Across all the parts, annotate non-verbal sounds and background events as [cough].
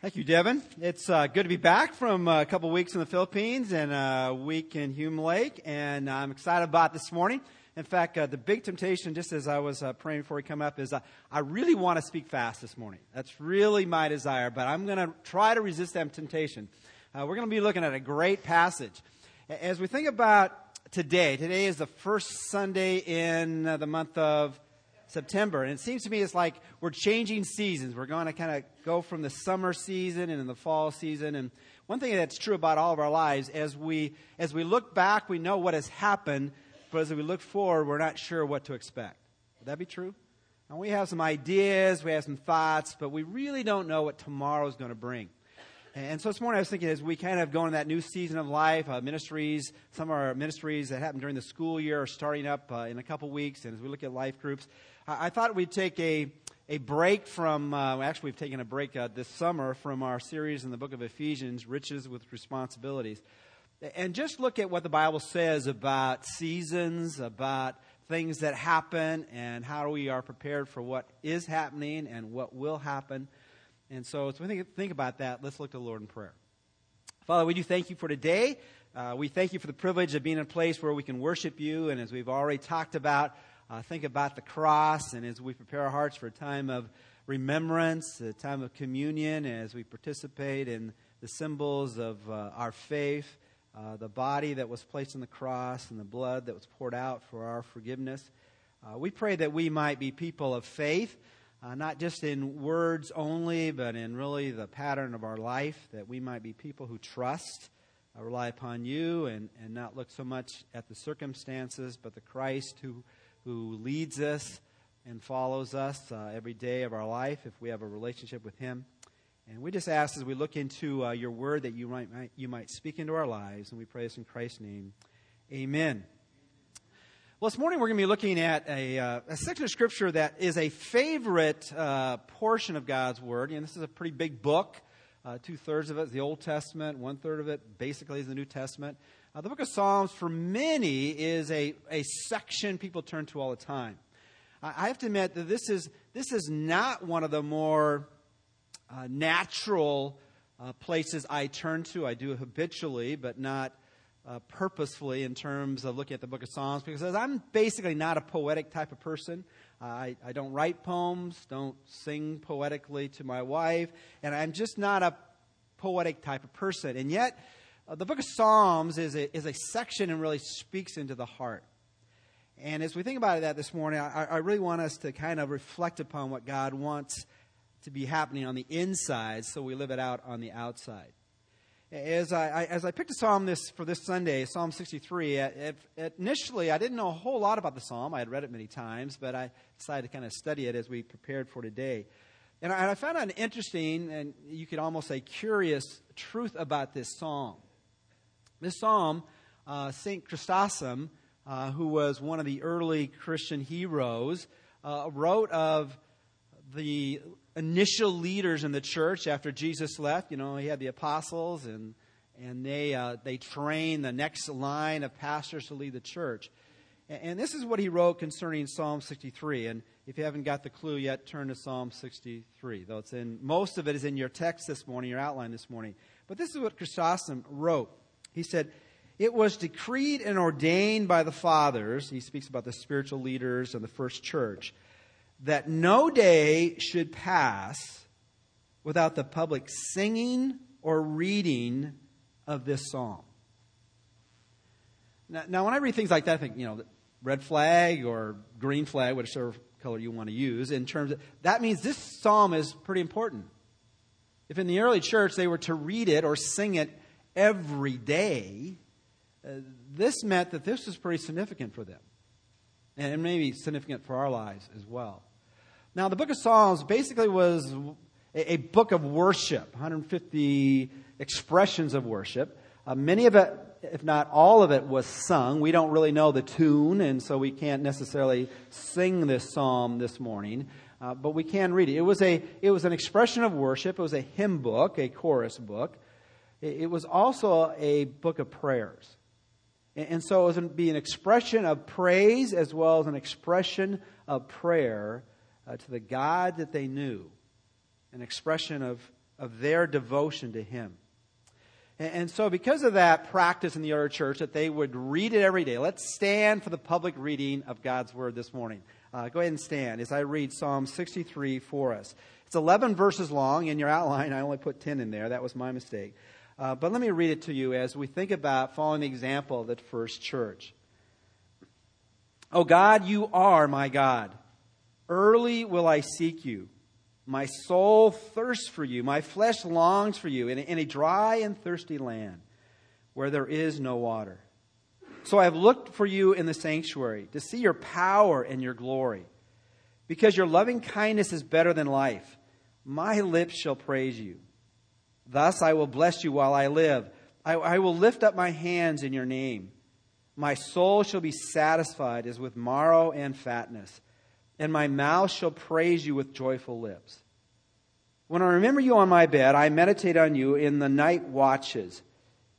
Thank you, Devin. It's uh, good to be back from uh, a couple weeks in the Philippines and a week in Hume Lake, and I'm excited about this morning. In fact, uh, the big temptation, just as I was uh, praying before we come up, is uh, I really want to speak fast this morning. That's really my desire, but I'm going to try to resist that temptation. Uh, we're going to be looking at a great passage. As we think about today, today is the first Sunday in the month of September. And it seems to me it's like we're changing seasons. We're going to kind of go from the summer season and the fall season. And one thing that's true about all of our lives, as we, as we look back, we know what has happened, but as we look forward, we're not sure what to expect. Would that be true? And we have some ideas, we have some thoughts, but we really don't know what tomorrow is going to bring. And so this morning I was thinking as we kind of go into that new season of life, uh, ministries, some of our ministries that happen during the school year are starting up uh, in a couple weeks. And as we look at life groups, I thought we'd take a, a break from, uh, actually, we've taken a break uh, this summer from our series in the book of Ephesians, Riches with Responsibilities, and just look at what the Bible says about seasons, about things that happen, and how we are prepared for what is happening and what will happen. And so, as we think, think about that, let's look to the Lord in prayer. Father, we do thank you for today. Uh, we thank you for the privilege of being in a place where we can worship you, and as we've already talked about, uh, think about the cross, and as we prepare our hearts for a time of remembrance, a time of communion, as we participate in the symbols of uh, our faith, uh, the body that was placed on the cross, and the blood that was poured out for our forgiveness. Uh, we pray that we might be people of faith, uh, not just in words only, but in really the pattern of our life, that we might be people who trust. Uh, rely upon you and, and not look so much at the circumstances, but the Christ who who leads us and follows us uh, every day of our life if we have a relationship with Him. And we just ask as we look into uh, your word that you might, might, you might speak into our lives, and we pray this in Christ's name. Amen. Well, this morning we're going to be looking at a, uh, a section of Scripture that is a favorite uh, portion of God's Word. And this is a pretty big book. Uh, Two thirds of it is the Old Testament, one third of it basically is the New Testament. Uh, the book of Psalms, for many, is a, a section people turn to all the time. I have to admit that this is, this is not one of the more uh, natural uh, places I turn to. I do it habitually, but not uh, purposefully in terms of looking at the book of Psalms, because I'm basically not a poetic type of person. I, I don't write poems, don't sing poetically to my wife, and I'm just not a poetic type of person. And yet, uh, the book of Psalms is a, is a section and really speaks into the heart. And as we think about that this morning, I, I really want us to kind of reflect upon what God wants to be happening on the inside so we live it out on the outside. As I, I, as I picked a psalm this for this Sunday, Psalm 63, at, at, initially I didn't know a whole lot about the psalm. I had read it many times, but I decided to kind of study it as we prepared for today. And I, I found an interesting, and you could almost say curious, truth about this psalm. This psalm, uh, St. Chrysostom, uh, who was one of the early Christian heroes, uh, wrote of the initial leaders in the church after Jesus left. You know, he had the apostles, and, and they, uh, they trained the next line of pastors to lead the church. And, and this is what he wrote concerning Psalm 63. And if you haven't got the clue yet, turn to Psalm 63. Though it's in, most of it is in your text this morning, your outline this morning. But this is what Chrysostom wrote. He said, It was decreed and ordained by the fathers, he speaks about the spiritual leaders of the first church, that no day should pass without the public singing or reading of this psalm. Now, now, when I read things like that, I think, you know, red flag or green flag, whatever color you want to use, in terms of that means this psalm is pretty important. If in the early church they were to read it or sing it every day, uh, this meant that this was pretty significant for them. And maybe significant for our lives as well. Now, the book of Psalms basically was a, a book of worship, 150 expressions of worship. Uh, many of it, if not all of it, was sung. We don't really know the tune, and so we can't necessarily sing this psalm this morning. Uh, but we can read it. It was, a, it was an expression of worship. It was a hymn book, a chorus book. It was also a book of prayers. And so it was going to be an expression of praise as well as an expression of prayer uh, to the God that they knew, an expression of, of their devotion to Him. And so, because of that practice in the early church, that they would read it every day. Let's stand for the public reading of God's Word this morning. Uh, go ahead and stand as I read Psalm 63 for us. It's 11 verses long. In your outline, I only put 10 in there. That was my mistake. Uh, but let me read it to you as we think about following the example of that first church. Oh God, you are my God. Early will I seek you. My soul thirsts for you. My flesh longs for you in a, in a dry and thirsty land where there is no water. So I have looked for you in the sanctuary to see your power and your glory. Because your loving kindness is better than life, my lips shall praise you. Thus I will bless you while I live. I, I will lift up my hands in your name. My soul shall be satisfied as with marrow and fatness and my mouth shall praise you with joyful lips. When I remember you on my bed, I meditate on you in the night watches,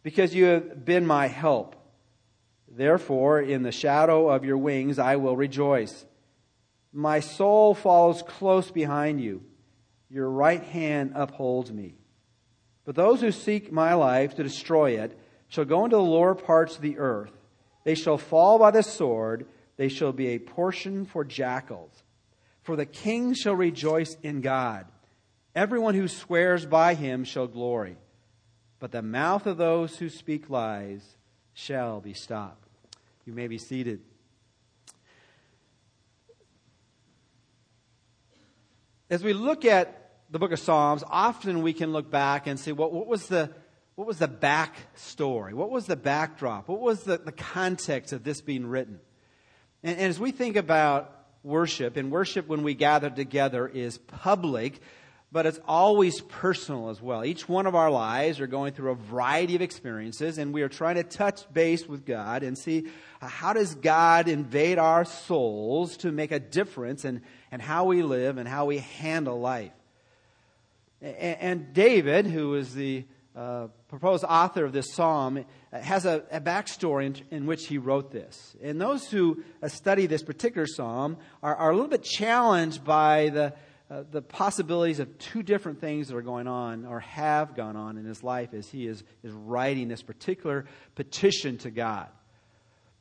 because you have been my help. Therefore, in the shadow of your wings, I will rejoice. My soul follows close behind you. Your right hand upholds me. But those who seek my life to destroy it shall go into the lower parts of the earth. They shall fall by the sword they shall be a portion for jackals. For the king shall rejoice in God. Everyone who swears by him shall glory. But the mouth of those who speak lies shall be stopped. You may be seated. As we look at the book of Psalms, often we can look back and say, well, what was the what was the back story? What was the backdrop? What was the, the context of this being written? And, and as we think about worship, and worship when we gather together is public, but it's always personal as well. Each one of our lives are going through a variety of experiences, and we are trying to touch base with God and see how does God invade our souls to make a difference in, in how we live and how we handle life. And, David, who is the uh, proposed author of this psalm, has a, a backstory in, in, which he wrote this. And those who uh, study this particular psalm are, are, a little bit challenged by the, uh, the possibilities of two different things that are going on or have gone on in his life as he is, is writing this particular petition to God.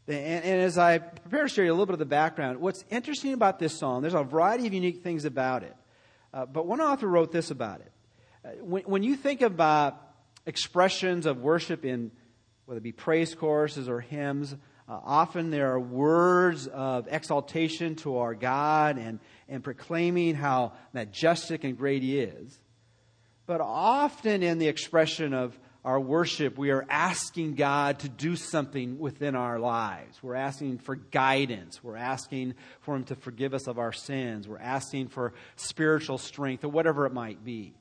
And, and as I prepare to share you a little bit of the background, what's interesting about this psalm, there's a variety of unique things about it. Uh, but one author wrote this about it. Uh, when, when you think about expressions of worship in whether it be praise choruses or hymns. Uh, often there are words of exaltation to our God and, and proclaiming how majestic and great He is. But often in the expression of our worship, we are asking God to do something within our lives. We're asking for guidance. We're asking for Him to forgive us of our sins. We're asking for spiritual strength or whatever it might be.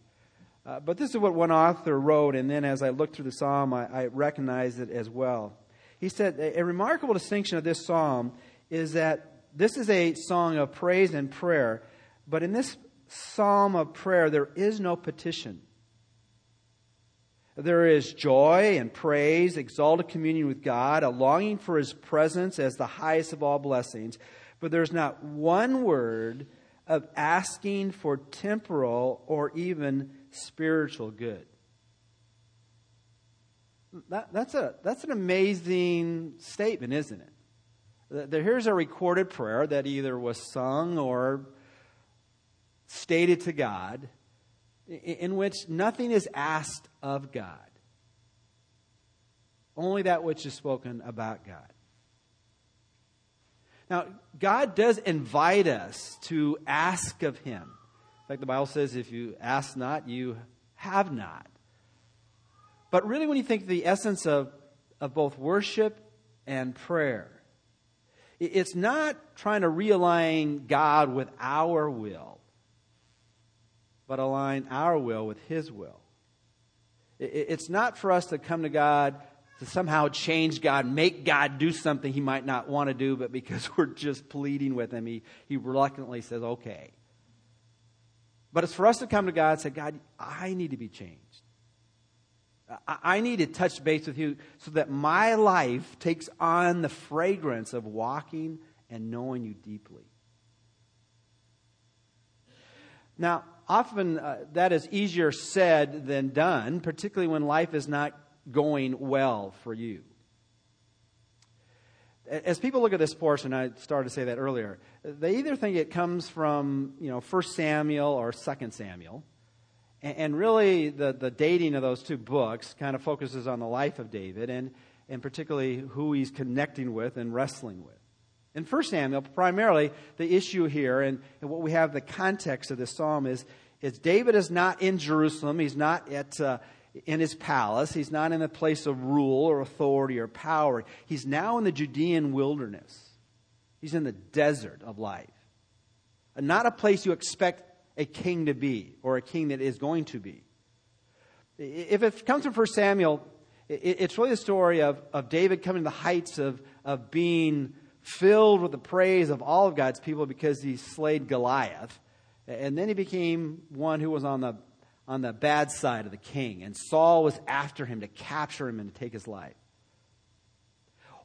Uh, but this is what one author wrote, and then as I looked through the psalm, I, I recognized it as well. He said, a, a remarkable distinction of this psalm is that this is a song of praise and prayer, but in this psalm of prayer, there is no petition. There is joy and praise, exalted communion with God, a longing for His presence as the highest of all blessings. But there's not one word of asking for temporal or even spiritual good. That, that's, a, that's an amazing statement, isn't it? Here's a recorded prayer that either was sung or stated to God in which nothing is asked of God, only that which is spoken about God. Now, God does invite us to ask of Him. In fact, the Bible says, if you ask not, you have not. But really, when you think the essence of, of both worship and prayer, it's not trying to realign God with our will, but align our will with His will. It's not for us to come to God to somehow change God, make God do something He might not want to do, but because [laughs] we're just pleading with Him, He, he reluctantly says, okay. But it's for us to come to God and say, God, I need to be changed. I need to touch base with you so that my life takes on the fragrance of walking and knowing you deeply. Now, often uh, that is easier said than done, particularly when life is not going well for you. As people look at this portion, I started to say that earlier, they either think it comes from, you know, 1 Samuel or 2 Samuel. And really, the, the dating of those two books kind of focuses on the life of David and, and particularly who he's connecting with and wrestling with. In 1 Samuel, primarily, the issue here and, and what we have the context of this psalm is, is David is not in Jerusalem. He's not at, uh, in his palace. He's not in a place of rule or authority or power. He's now in the Judean wilderness. He's in the desert of life. Not a place you expect a king to be or a king that is going to be. If it comes from 1 Samuel, it's really the story of, of David coming to the heights of, of being filled with the praise of all of God's people because he slayed Goliath. And then he became one who was on the, on the bad side of the king. And Saul was after him to capture him and to take his life.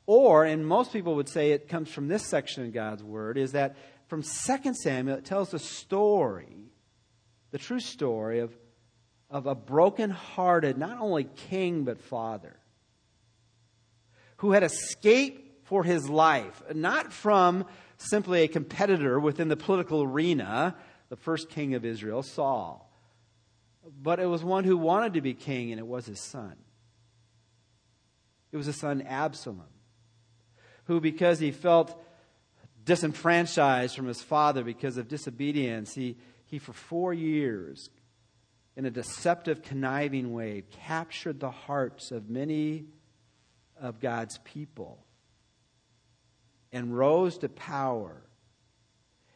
Or, and most people would say it comes from this section in God's Word, is that from 2 Samuel, it tells the story, the true story of, of a broken-hearted, not only king, but father, who had escaped for his life, not from simply a competitor within the political arena, the first king of Israel, Saul, but it was one who wanted to be king, and it was his son. It was his son Absalom who, because he felt disenfranchised from his father because of disobedience, he, he for four years, in a deceptive, conniving way, captured the hearts of many of God's people and rose to power.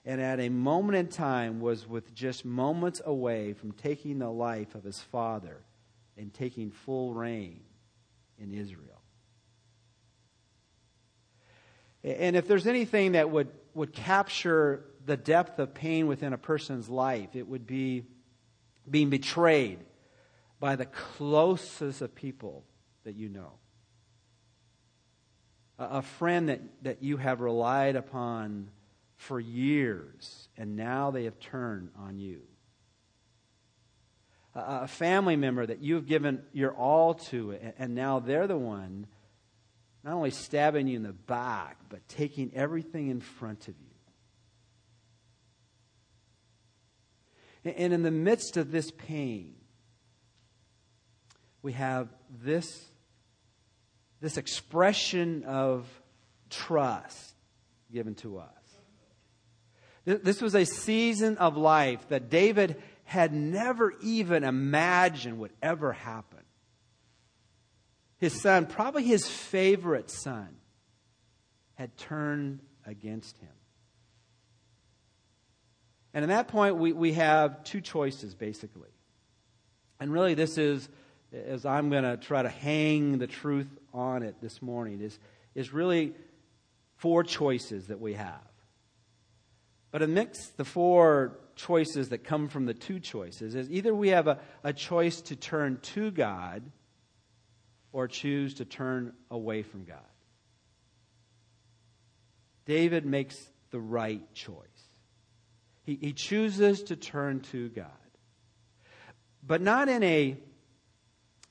And at a moment in time was with just moments away from taking the life of his father and taking full reign in Israel. And if there's anything that would, would capture the depth of pain within a person's life, it would be being betrayed by the closest of people that you know. A, friend that, that you have relied upon for years, and now they have turned on you. A, a family member that you've given your all to, and, and now they're the one not only stabbing you in the back, but taking everything in front of you. And in the midst of this pain, we have this, this expression of trust given to us. This was a season of life that David had never even imagined would ever happen his son, probably his favorite son, had turned against him. And at that point, we, we have two choices, basically. And really, this is, as I'm going to try to hang the truth on it this morning, is, is really four choices that we have. But amidst the four choices that come from the two choices is either we have a, a choice to turn to God or choose to turn away from God. David makes the right choice. He, he chooses to turn to God, but not in a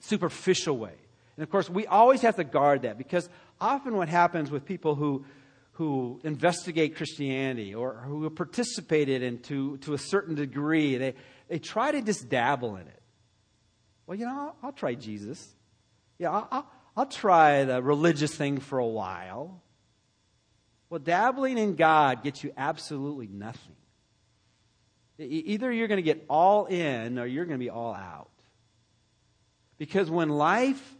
superficial way. And of course, we always have to guard that because often what happens with people who, who investigate Christianity or who have participated in to, to a certain degree, they, they try to just dabble in it. Well, you know, I'll, I'll try Jesus. Yeah, I'll, I'll try the religious thing for a while. Well, dabbling in God gets you absolutely nothing. Either you're going to get all in or you're going to be all out. Because when life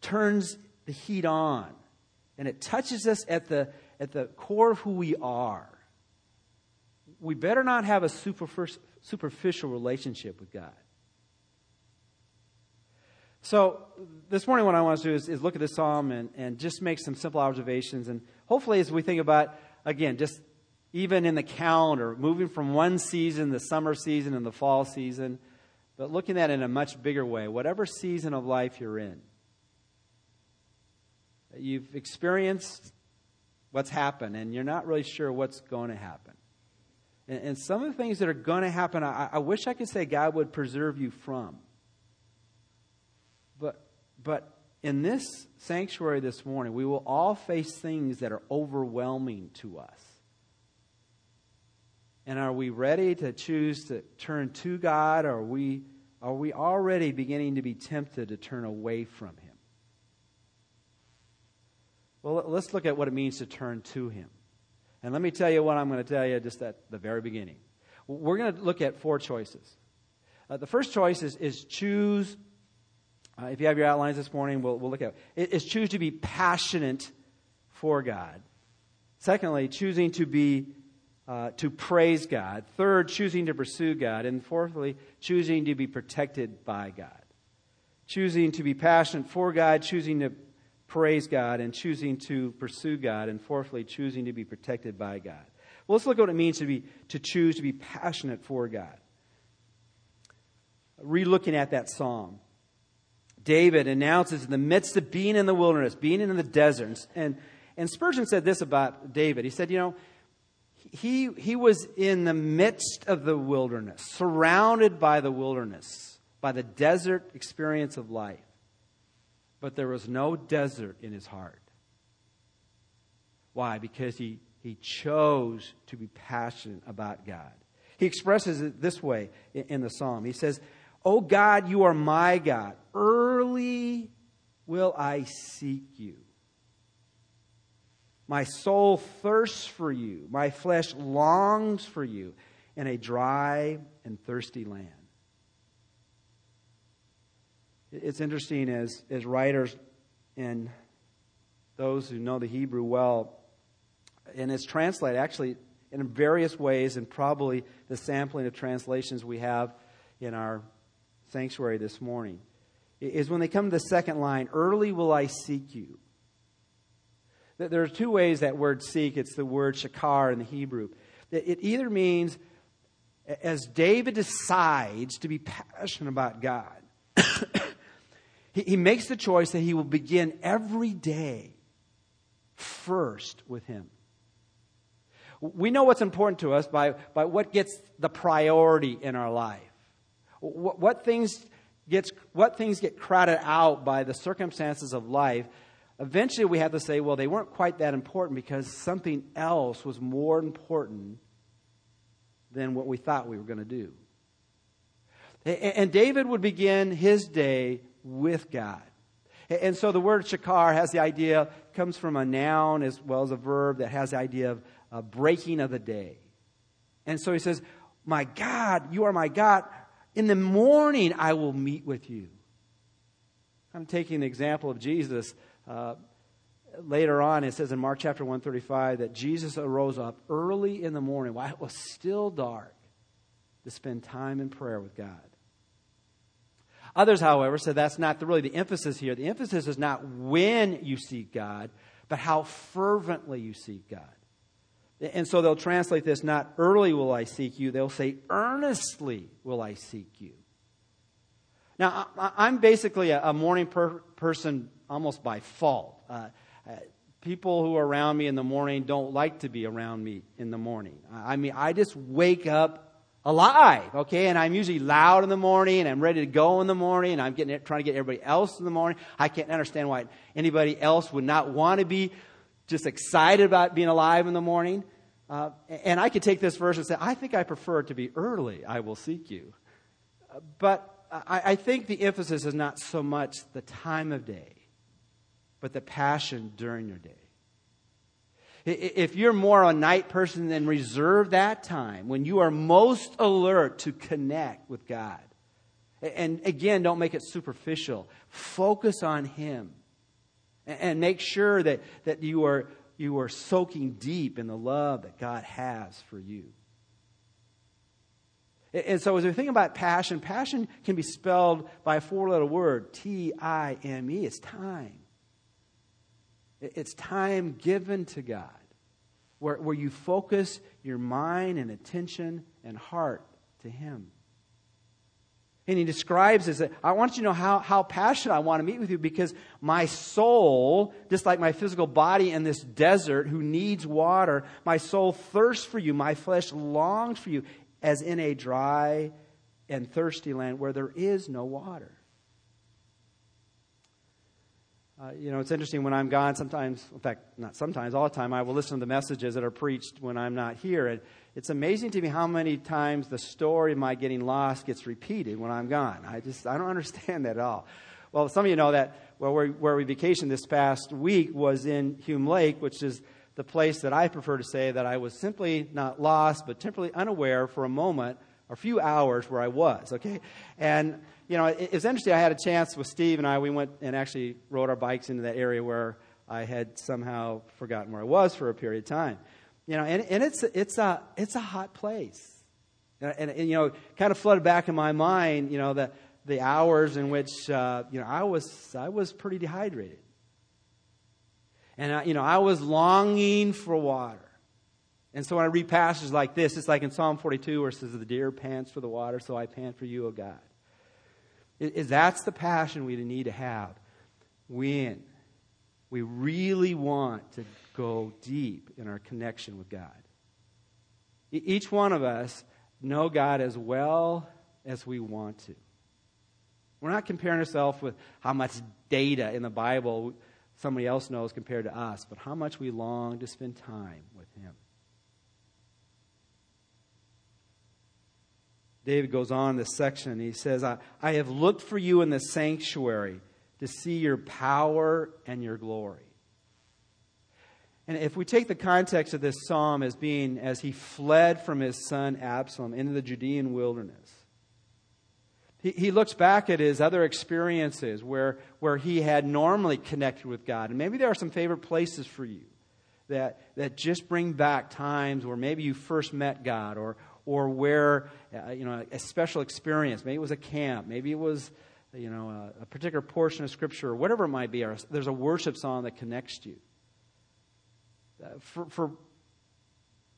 turns the heat on and it touches us at the, at the core of who we are, we better not have a superficial relationship with God. So, this morning, what I want to do is, is look at this psalm and, and just make some simple observations. And hopefully, as we think about, again, just even in the calendar, moving from one season, the summer season and the fall season, but looking at it in a much bigger way, whatever season of life you're in, you've experienced what's happened and you're not really sure what's going to happen. And, and some of the things that are going to happen, I, I wish I could say God would preserve you from. But, but in this sanctuary this morning, we will all face things that are overwhelming to us. And are we ready to choose to turn to God, or are we, are we already beginning to be tempted to turn away from? Well, let's look at what it means to turn to Him. And let me tell you what I'm going to tell you just at the very beginning. We're going to look at four choices. Uh, the first choice is, is choose, uh, if you have your outlines this morning, we'll, we'll look at it, is choose to be passionate for God. Secondly, choosing to be uh, to praise God. Third, choosing to pursue God. And fourthly, choosing to be protected by God. Choosing to be passionate for God, choosing to praise God, and choosing to pursue God. And fourthly, choosing to be protected by God. Well, let's look at what it means to, be, to choose to be passionate for God. Relooking at that psalm, David announces in the midst of being in the wilderness, being in the deserts, and, and Spurgeon said this about David. He said, You know, he, he was in the midst of the wilderness, surrounded by the wilderness, by the desert experience of life. But there was no desert in his heart. Why? Because he, he chose to be passionate about God. He expresses it this way in, in the psalm. He says, Oh God, you are my God. Early will I seek you. My soul thirsts for you. My flesh longs for you in a dry and thirsty land. It's interesting as, as writers and those who know the Hebrew well, and it's translated actually in various ways, and probably the sampling of translations we have in our sanctuary this morning, is when they come to the second line, Early will I seek you. There are two ways that word seek, it's the word shakar in the Hebrew. It either means, as David decides to be passionate about God, he, makes the choice that he will begin every day first with Him. We know what's important to us by, by what gets the priority in our life. What, what, things gets, what things get crowded out by the circumstances of life eventually we have to say, well, they weren't quite that important because something else was more important than what we thought we were going to do. And David would begin his day with God. And so the word shakar has the idea, comes from a noun as well as a verb that has the idea of a breaking of the day. And so he says, My God, you are my God. In the morning I will meet with you. I'm taking the example of Jesus uh, later on, it says in Mark chapter 135 that Jesus arose up early in the morning while it was still dark to spend time in prayer with God. Others, however, said that's not the, really the emphasis here. The emphasis is not when you seek God, but how fervently you seek God. And so they'll translate this not early will I seek you, they'll say earnestly will I seek you. Now, I'm basically a morning per- person almost by fault. Uh, uh, people who are around me in the morning don't like to be around me in the morning. I mean, I just wake up alive, okay? And I'm usually loud in the morning and I'm ready to go in the morning and I'm getting, trying to get everybody else in the morning. I can't understand why anybody else would not want to be just excited about being alive in the morning. Uh, and I could take this verse and say, I think I prefer to be early. I will seek you. But I, I think the emphasis is not so much the time of day but the passion during your day. If you're more a night person, then reserve that time when you are most alert to connect with God. And again, don't make it superficial. Focus on Him. And make sure that, that you, are, you are soaking deep in the love that God has for you. And so, as we think about passion, passion can be spelled by a four letter word T I M E. It's time. It's time given to God where, where you focus your mind and attention and heart to Him. And he describes this. I want you to know how, how passionate I want to meet with you because my soul, just like my physical body in this desert who needs water, my soul thirsts for you. My flesh longs for you as in a dry and thirsty land where there is no water. Uh, you know, it's interesting when I'm gone, sometimes, in fact, not sometimes, all the time, I will listen to the messages that are preached when I'm not here. And it's amazing to me how many times the story of my getting lost gets repeated when I'm gone. I just, I don't [laughs] understand that at all. Well, some of you know that well, where, where we vacationed this past week was in Hume Lake, which is the place that I prefer to say that I was simply not lost, but temporarily unaware for a moment, a few hours where I was, okay? And, you know, it, it was interesting. I had a chance with Steve and I, we went and actually rode our bikes into that area where I had somehow forgotten where I was for a period of time. You know, and, and it's, it's, a, it's a hot place. And, and, and, you know, kind of flooded back in my mind, you know, the, the hours in which, uh, you know, I was, I was pretty dehydrated. And, I, you know, I was longing for water. And so when I read passages like this, it's like in Psalm 42 where it says, The deer pants for the water, so I pant for you, O God. Is that's the passion we need to have when we really want to go deep in our connection with God. Each one of us know God as well as we want to. We're not comparing ourselves with how much data in the Bible somebody else knows compared to us, but how much we long to spend time with Him. David goes on in this section he says, I, I have looked for you in the sanctuary to see your power and your glory. And if we take the context of this psalm as being as he fled from his son Absalom into the Judean wilderness, he, he looks back at his other experiences where, where he had normally connected with God. And maybe there are some favorite places for you that, that just bring back times where maybe you first met God or, or where, uh, you know, a special experience. Maybe it was a camp. Maybe it was, you know, a, a particular portion of Scripture or whatever it might be. Or there's a worship song that connects you. Uh, for, for,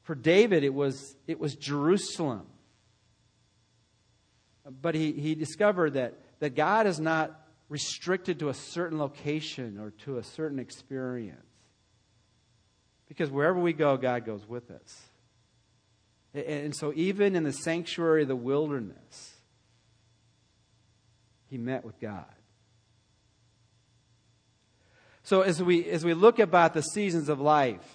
for David, it was, it was Jerusalem. But he, he discovered that, that God is not restricted to a certain location or to a certain experience. Because wherever we go, God goes with us. And so, even in the sanctuary of the wilderness, he met with God. So as we as we look about the seasons of life,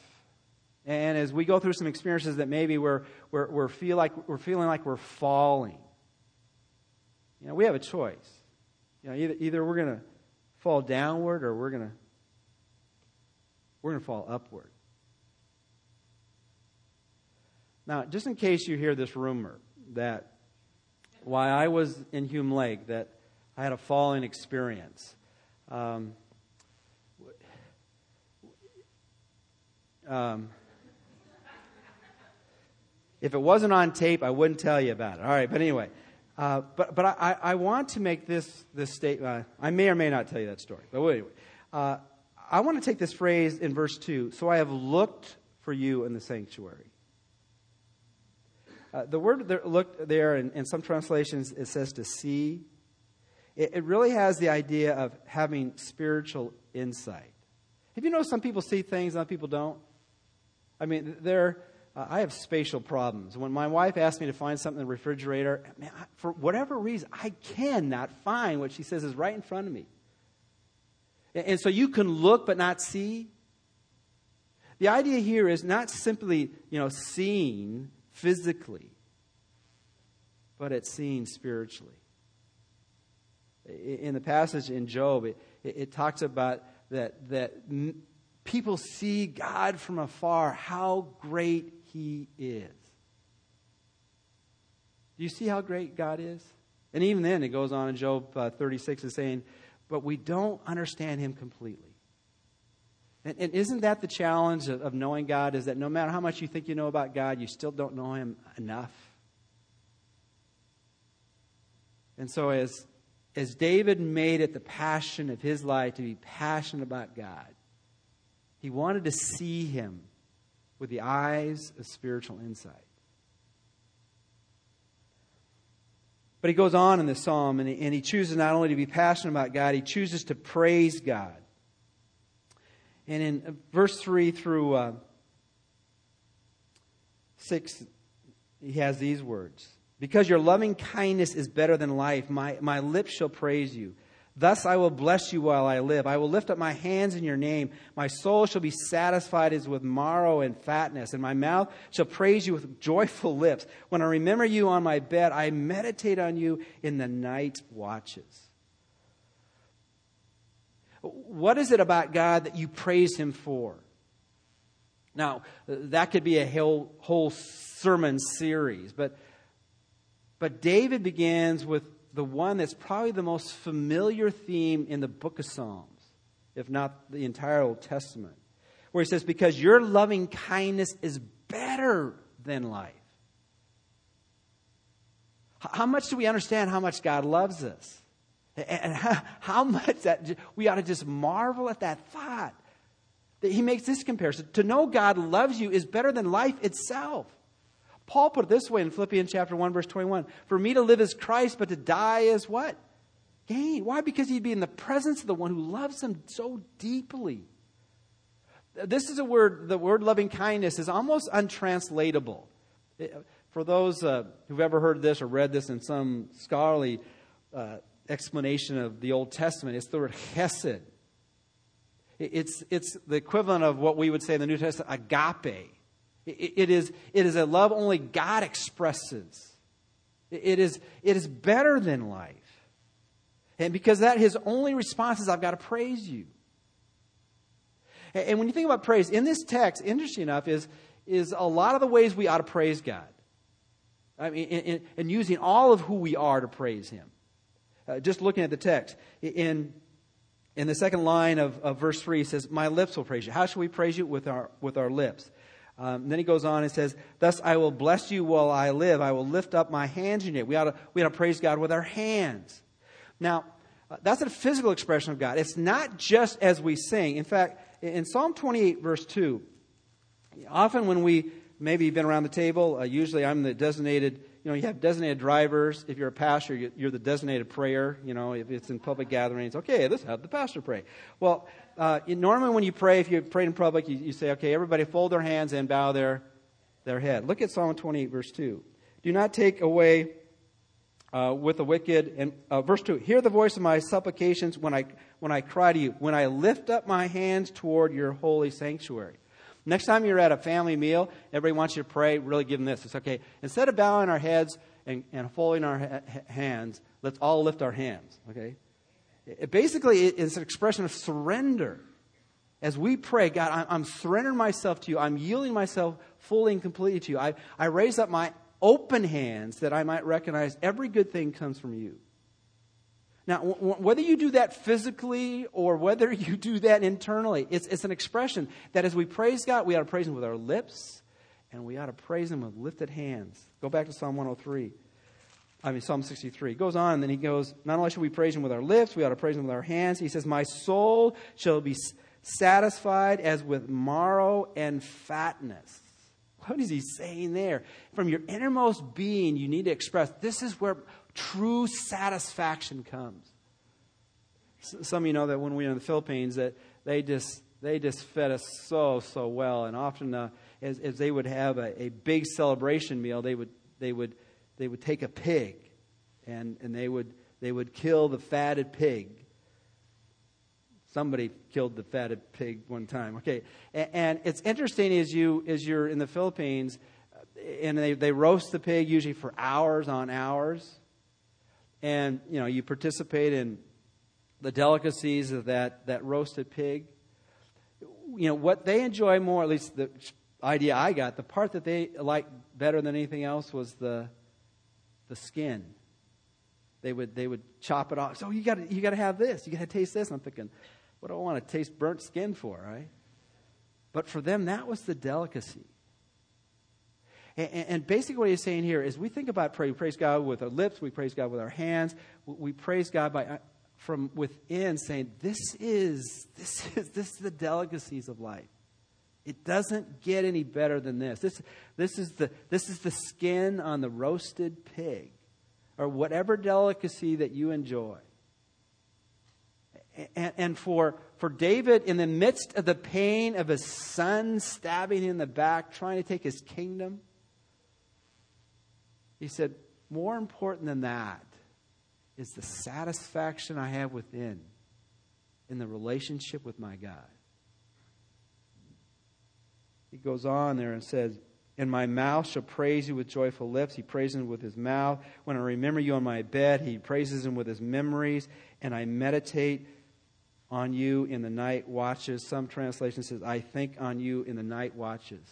and as we go through some experiences that maybe we're we're, we're feel like we're feeling like we're falling, you know, we have a choice. You know, either either we're going to fall downward or we're going to we're going to fall upward. Now, just in case you hear this rumor that while I was in Hume Lake, that I had a falling experience. Um, Um, if it wasn't on tape, I wouldn't tell you about it. All right, but anyway. Uh, but but I, I want to make this, this statement. Uh, I may or may not tell you that story. But anyway, uh, I want to take this phrase in verse 2 so I have looked for you in the sanctuary. Uh, the word there, look there in, in, some translations, it says to see. It, it really has the idea of having spiritual insight. Have you noticed some people see things, and other people don't? I mean, there. Uh, I have spatial problems. When my wife asks me to find something in the refrigerator, man, I, for whatever reason, I cannot find what she says is right in front of me. And, and so you can look but not see. The idea here is not simply, you know, seeing physically, but it's seeing spiritually. In the passage in Job, it, it talks about that, that people see God from afar, how great He is. Do you see how great God is? And even then, it goes on in Job uh, 36 is saying, but we don't understand Him completely. And, and isn't that the challenge of, of knowing God? Is that no matter how much you think you know about God, you still don't know Him enough? And so, as, as David made it the passion of his life to be passionate about God, he wanted to see him with the eyes of spiritual insight. But he goes on in the psalm and he, and he chooses not only to be passionate about God, he chooses to praise God. And in verse 3 through uh, 6, he has these words Because your loving kindness is better than life, my, my lips shall praise you. Thus I will bless you while I live. I will lift up my hands in your name. My soul shall be satisfied as with marrow and fatness, and my mouth shall praise you with joyful lips. When I remember you on my bed, I meditate on you in the night watches. What is it about God that you praise Him for? Now, that could be a whole, whole sermon series, but, but David begins with the one that's probably the most familiar theme in the book of Psalms, if not the entire Old Testament, where he says, Because your loving kindness is better than life. How much do we understand how much God loves us? And how, much that we ought to just marvel at that thought. That he makes this comparison. To know God loves you is better than life itself. Paul put it this way in Philippians chapter 1, verse 21. For me to live is Christ, but to die is what? Gain. Why? Because he'd be in the presence of the one who loves him so deeply. This is a word, the word loving kindness is almost untranslatable. For those uh, who've ever heard this or read this in some scholarly uh, explanation of the Old Testament, it's the word chesed. It's, it's the equivalent of what we would say in the New Testament, agape. It is, it is a love only God expresses. It is, it is better than life. And because that, his only response is, I've got to praise you. And when you think about praise, in this text, interesting enough, is, is a lot of the ways we ought to praise God. I mean, in, in using all of who we are to praise Him. Uh, just looking at the text, in, in the second line of, of verse 3, it says, My lips will praise you. How shall we praise you? With our, with our lips. Um, then he goes on and says, Thus I will bless you while I live. I will lift up my hands in you. We ought to, we ought to praise God with our hands. Now, uh, that's a physical expression of God. It's not just as we sing. In fact, in Psalm 28, verse 2, often when we maybe you've been around the table, uh, usually I'm the designated, you know, you have designated drivers. If you're a pastor, you're the designated prayer. You know, if it's in public gatherings, okay, let's have the pastor pray. Well, uh, normally when you pray, if you pray in public, you, you, say, okay, everybody fold their hands and bow their, their head. Look at Psalm 28, verse 2. Do not take away uh, with the wicked. And uh, verse 2 Hear the voice of my supplications when I, when I cry to you, when I lift up my hands toward your holy sanctuary. Next time you're at a family meal, everybody wants you to pray, really give them this. It's okay. Instead of bowing our heads and, and folding our ha- hands, let's all lift our hands, okay? It basically, it's an expression of surrender. As we pray, God, I'm surrendering myself to you. I'm yielding myself fully and completely to you. I, I raise up my open hands that I might recognize every good thing comes from you. Now, w- whether you do that physically or whether [laughs] you do that internally, it's, it's an expression that as we praise God, we ought to praise Him with our lips and we ought to praise Him with lifted hands. Go back to Psalm 103. I mean, Psalm 63. He goes on, and then he goes, Not only should we praise him with our lips, we ought to praise him with our hands. He says, My soul shall be satisfied as with marrow and fatness. What is he saying there? From your innermost being, you need to express this is where true satisfaction comes. Some of you know that when we were in the Philippines, that they just they just fed us so so well, and often uh, as, as they would have a, a big celebration meal, they would they would they would take a pig and, and they, would, they would kill the fatted pig. Somebody killed the fatted pig one time. Okay. And, and it's interesting as, you, as you're in the Philippines, and they, they roast the pig usually for hours on hours. And, you know, you participate in the delicacies of that, that roasted pig. You know, what they enjoy more, at least the idea I got, the part that they liked better than anything else was the, the skin. They would, they would chop it off. So you got you got to have this. You got to taste this. I'm thinking, what do I want to taste burnt skin for, right? But for them, that was the delicacy. And, and basically, what he's saying here is we think about praise. We praise God with our lips, we praise God with our hands, we praise God by, uh, from within, saying, This is, this [laughs] is, this is the delicacies of life. It doesn't get any better than this. This, this, is the, this is the skin on the roasted pig. or whatever delicacy that you enjoy. And, and for, for David, in the midst of the pain of his son stabbing him in the back, trying to take his kingdom, he said, More important than that is the satisfaction I have within in the relationship with my God. He goes on there and says, And my mouth shall praise you with joyful lips. He praises him with his mouth. When I remember you on my bed, he praises him with his memories. And I meditate on you in the night watches. Some translation says, I think on you in the night watches,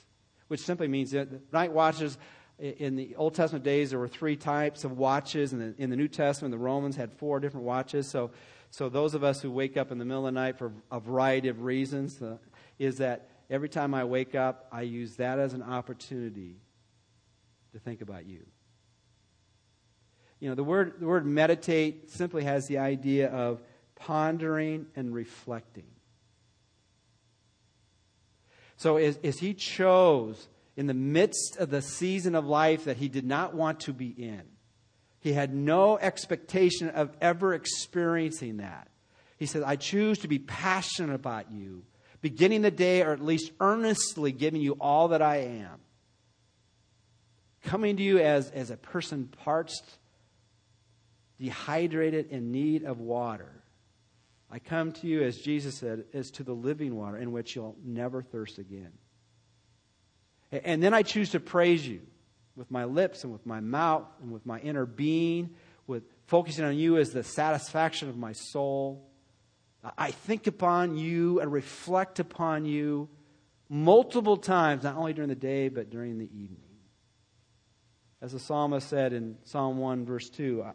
which simply means that night watches in the Old Testament days, there were three types of watches. In the, in the New Testament, the Romans had four different watches. So, so those of us who wake up in the middle of the night for a variety of reasons, uh, is that every time I wake up, I use that as an opportunity to think about you. You know, the word, the word meditate simply has the idea of pondering and reflecting. So as, as he chose in the midst of the season of life that he did not want to be in, he had no expectation of ever experiencing that. He said, I choose to be passionate about you beginning the day, or at least earnestly giving you all that I am. Coming to you as, as a person parched, dehydrated, in need of water. I come to you, as Jesus said, as to the living water in which you'll never thirst again. And then I choose to praise you with my lips and with my mouth and with my inner being, with focusing on you as the satisfaction of my soul. I think upon you and reflect upon you multiple times, not only during the day, but during the evening. As the psalmist said in Psalm 1, verse 2,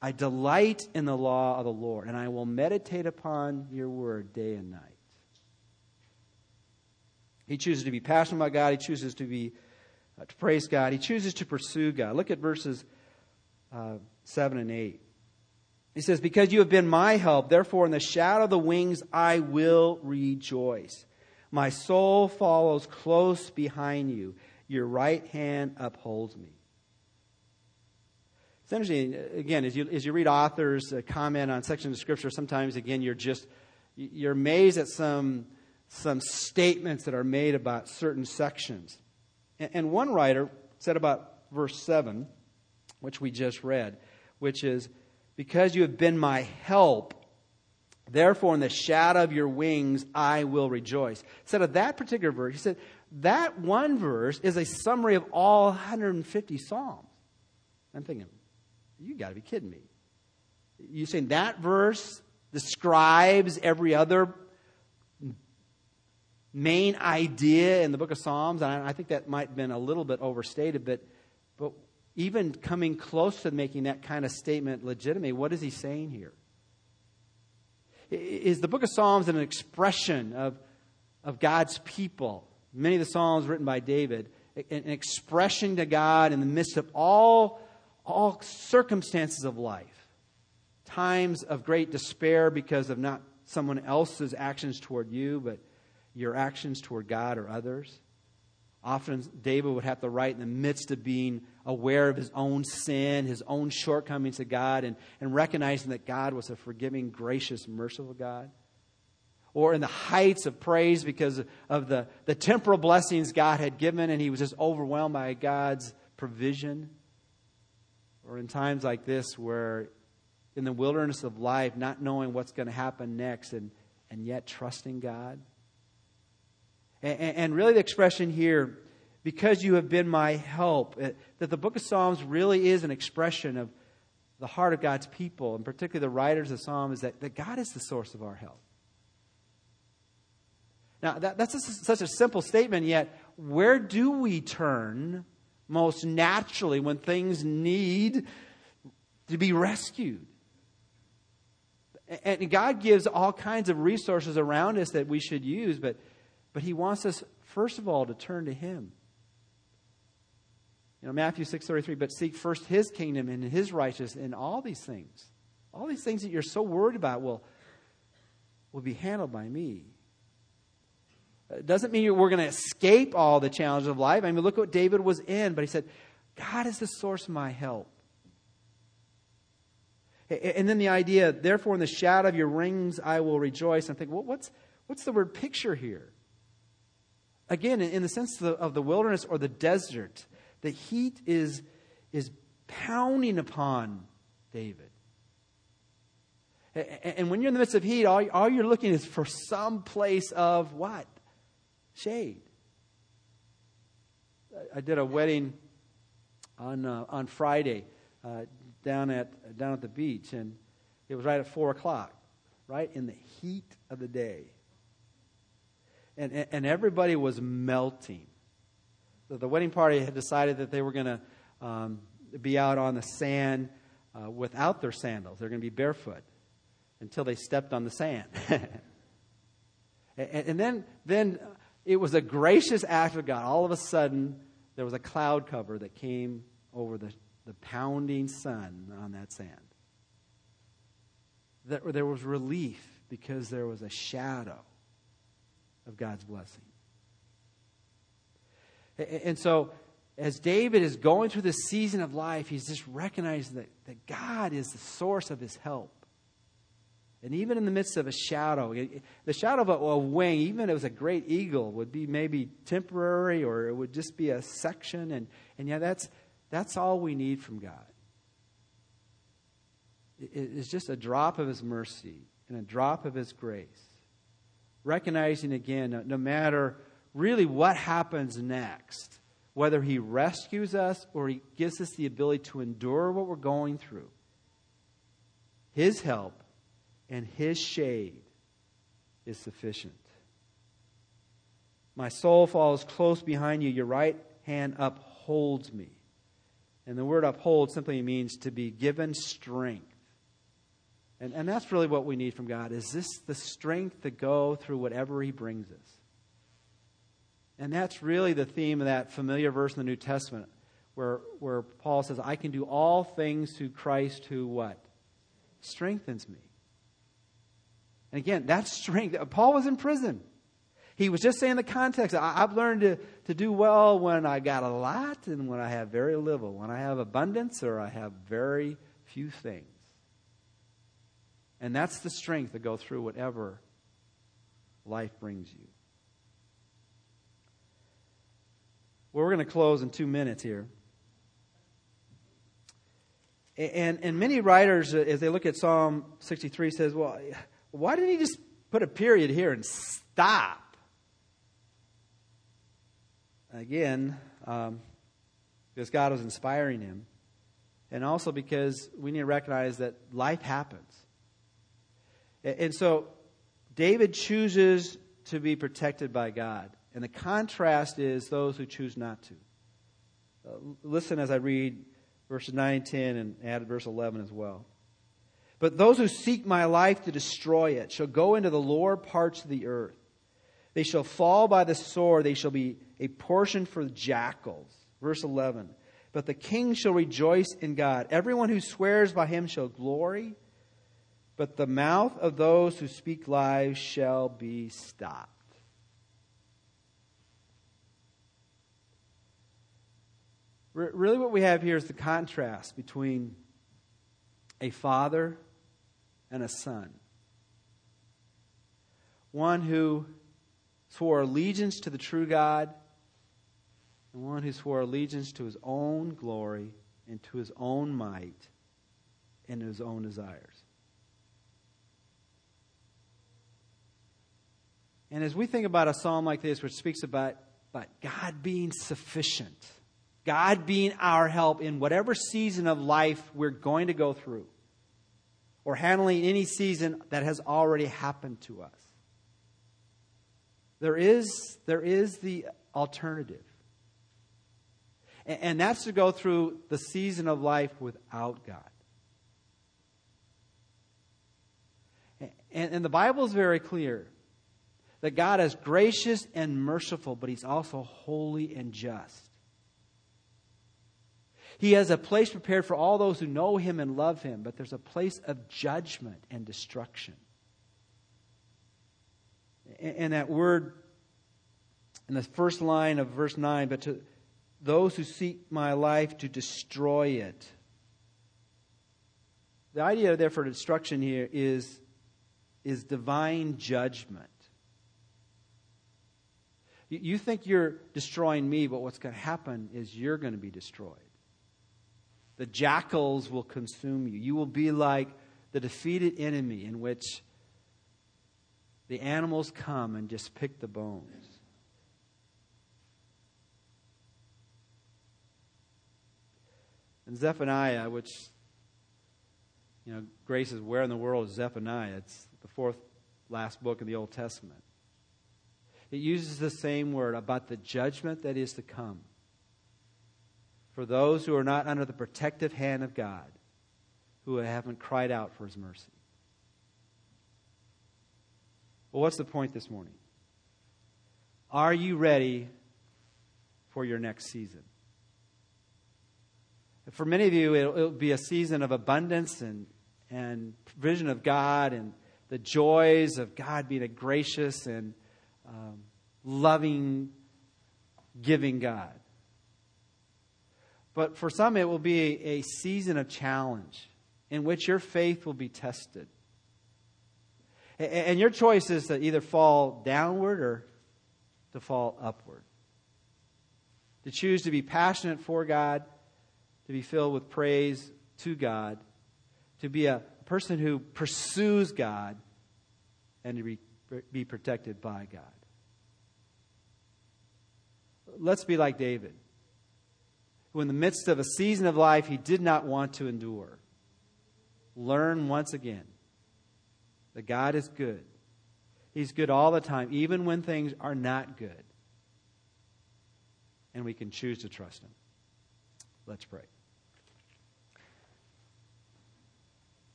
I delight in the law of the Lord, and I will meditate upon your word day and night. He chooses to be passionate about God. He chooses to be uh, to praise God. He chooses to pursue God. Look at verses uh, 7 and 8. He says, Because you have been my help, therefore in the shadow of the wings I will rejoice. My soul follows close behind you. Your right hand upholds me. It's interesting, again, as you, as you read authors uh, comment on sections of Scripture, sometimes, again, you're just, you're amazed at some, some statements that are made about certain sections. And, one writer said about verse 7, which we just read, which is, because you have been my help, therefore in the shadow of your wings I will rejoice. Instead of that particular verse, he said, that one verse is a summary of all 150 Psalms. I'm thinking, you got to be kidding me. You saying that verse describes every other main idea in the book of Psalms, and I think that might have been a little bit overstated, but, but even coming close to making that kind of statement legitimate, what is he saying here? Is the book of Psalms an expression of, of God's people? Many of the Psalms written by David, an expression to God in the midst of all, all circumstances of life. Times of great despair because of not someone else's actions toward you, but your actions toward God or others. Often David would have to write in the midst of being aware of his own sin, his own shortcomings to God, and, and recognizing that God was a forgiving, gracious, merciful God. Or in the heights of praise because of the, the temporal blessings God had given, and he was just overwhelmed by God's provision. Or in times like this, where in the wilderness of life, not knowing what's going to happen next, and, and yet trusting God. And, really, the expression here, because you have been my help, uh, that the book of Psalms really is an expression of the heart of God's people, and particularly the writers of Psalms, that, that God is the source of our help. Now, that, that's a, such a simple statement, yet, where do we turn most naturally when things need to be rescued? And God gives all kinds of resources around us that we should use, but but he wants us, first of all, to turn to him. You know, Matthew 6.33, but seek first his kingdom and his righteousness and all these things. All these things that you're so worried about will, will be handled by me. It doesn't mean we're going to escape all the challenges of life. I mean, look what David was in, but he said, God is the source of my help. And then the idea, therefore, in the shadow of your rings I will rejoice. I'm thinking, well, what's, what's the word picture here? Again, in the sense of the, of the wilderness or the desert, the heat is, is pounding upon David. And when you're in the midst of heat, all, all you're looking is for some place of what? Shade. I did a wedding on, uh, on Friday uh, down, at, down at the beach, and it was right at 4 o'clock, right in the heat of the day. And, and everybody was melting. The, the wedding party had decided that they were going to um, be out on the sand uh, without their sandals. They're going to be barefoot until they stepped on the sand. [laughs] and, and, then, then it was a gracious act of God. All of a sudden, there was a cloud cover that came over the, the pounding sun on that sand. There was relief because there was a shadow of God's blessing. And so, as David is going through this season of life, he's just recognizing that, that God is the source of his help. And even in the midst of a shadow, the shadow of a, a, wing, even if it was a great eagle, would be maybe temporary or it would just be a section. And, and yeah, that's, that's all we need from God. It, it's just a drop of His mercy and a drop of His grace. Recognizing again, no, matter really what happens next, whether He rescues us or He gives us the ability to endure what we're going through, His help and His shade is sufficient. My soul falls close behind you, your right hand upholds me. And the word uphold simply means to be given strength. And, and that's really what we need from God. Is this the strength to go through whatever He brings us? And that's really the theme of that familiar verse in the New Testament where, where Paul says, I can do all things through Christ who what? Strengthens me. And again, that strength. Paul was in prison. He was just saying the context. I, have learned to, to do well when I got a lot and when I have very little, when I have abundance or I have very few things. And that's the strength to go through whatever life brings you. Well, we're going to close in two minutes here. And, and many writers, as they look at Psalm 63, says, well, why didn't he just put a period here and stop? Again, um, because God was inspiring him, and also because we need to recognize that life happens. And so David chooses to be protected by God. And the contrast is those who choose not to. Uh, listen as I read verses 9 and 10 and add verse 11 as well. But those who seek my life to destroy it shall go into the lower parts of the earth. They shall fall by the sword. They shall be a portion for jackals. Verse 11. But the king shall rejoice in God. Everyone who swears by him shall glory. But the mouth of those who speak lies shall be stopped. Really, what we have here is the contrast between a father and a son. One who swore allegiance to the true God, and one who swore allegiance to his own glory and to his own might and his own desires. And as we think about a psalm like this, which speaks about, about God being sufficient, God being our help in whatever season of life we're going to go through, or handling any season that has already happened to us. There is, there is the alternative. And, and that's to go through the season of life without God. And, and the Bible is very clear that God is gracious and merciful, but He's also holy and just. He has a place prepared for all those who know him and love him, but there's a place of judgment and destruction. And that word in the first line of verse 9, but to those who seek my life to destroy it. The idea, therefore, destruction here is, is divine judgment. You think you're destroying me, but what's going to happen is you're going to be destroyed. The jackals will consume you. You will be like the defeated enemy in which the animals come and just pick the bones. And Zephaniah, which, you know, Grace is where in the world is Zephaniah? It's the fourth last book in the Old Testament. It uses the same word about the judgment that is to come for those who are not under the protective hand of God, who haven't cried out for his mercy. Well, what's the point this morning? Are you ready for your next season? For many of you, it'll, it'll, be a season of abundance and, and vision of God and the joys of God being a gracious and um, loving, giving God. But for some, it will be a season of challenge in which your faith will be tested. And your choice is to either fall downward or to fall upward. To choose to be passionate for God, to be filled with praise to God, to be a person who pursues God, and to be, be protected by God. Let's be like David, who, in the midst of a season of life he did not want to endure, learn once again that God is good. He's good all the time, even when things are not good. And we can choose to trust Him. Let's pray.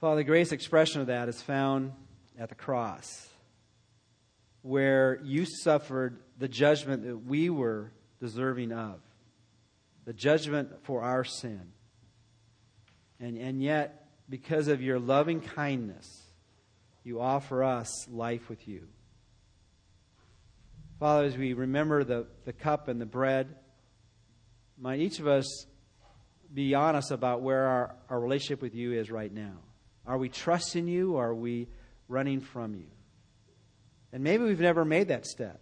Father, the greatest expression of that is found at the cross, where you suffered the judgment that we were deserving of, the judgment for our sin. And, and yet, because of your loving kindness, you offer us life with you. Father, as we remember the, the cup and the bread, might each of us be honest about where our, our relationship with you is right now. Are we trusting you or are we running from you? And maybe we've never made that step.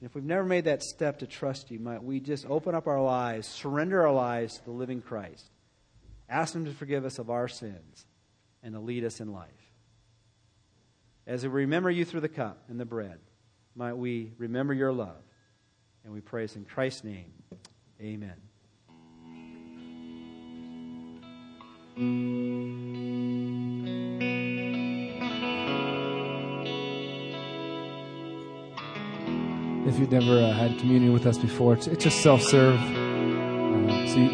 And if we've never made that step to trust you, might we just open up our lives, surrender our lives to the living Christ, ask Him to forgive us of our sins, and to lead us in life. As we remember you through the cup and the bread, might we remember your love. And we praise in Christ's name. Amen. Mm. If you've never uh, had communion with us before, it's, it's just self serve. Uh, so you,